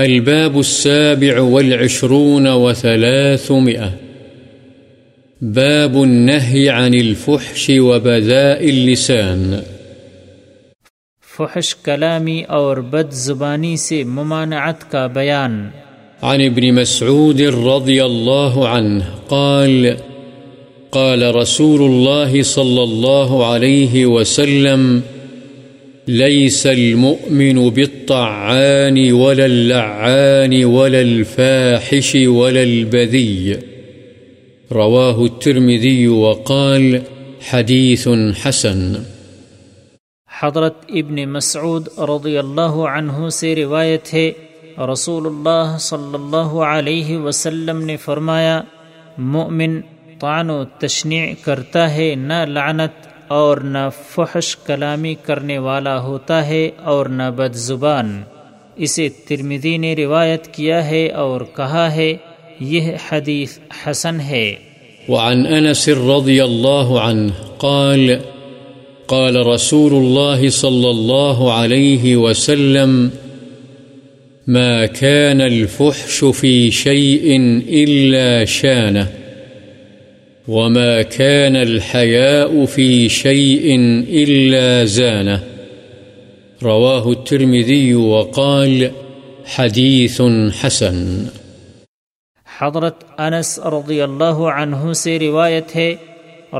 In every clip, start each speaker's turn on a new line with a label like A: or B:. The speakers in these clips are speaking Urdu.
A: الباب السابع والعشرون وثلاثمئة باب النهي عن الفحش وبذاء اللسان.
B: فحش کلامی اور بد زبانی سے ممانعت کا بیان۔
A: عن ابن مسعود رضي الله عنه قال قال رسول الله صلى الله عليه وسلم ليس المؤمن بالطعان ولا اللعان ولا الفاحش ولا البذي. رواه الترمذي وقال حديث حسن.
B: حضرت ابن مسعود رضی اللہ عنہ سے روایت ہے، رسول اللہ صلی اللہ علیہ وسلم نے فرمایا مومن طعن و تشنیع کرتا ہے، نہ لعنت اور نہ فحش کلامی کرنے والا ہوتا ہے اور نہ بد زبان اسے ترمدی نے روایت کیا ہے اور کہا ہے، یہ حدیث حسن ہے۔
A: وعن أنس رضي الله عنه قال قال رسول الله صلى الله عليه وسلم، ما كان الفحش في شيء إلا شانه. وما كان الحياء في شيء إلا زانه رواه الترمذي وقال حديث حسن.
B: حضرت انس رضی اللہ عنہ سے روایت ہے،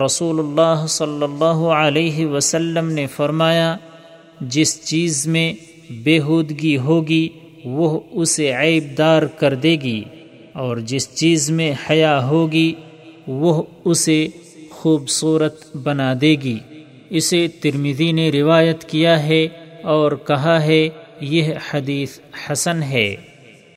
B: رسول اللہ صلی اللہ علیہ وسلم نے فرمایا، جس چیز میں بےحودگی ہوگی، وہ اسے عیب دار کر دے گی، اور جس چیز میں حیا ہوگی وہ اسے خوبصورت بنا دے گی۔ اسے ترمیدی نے روایت کیا ہے اور کہا ہے، یہ حدیث حسن ہے۔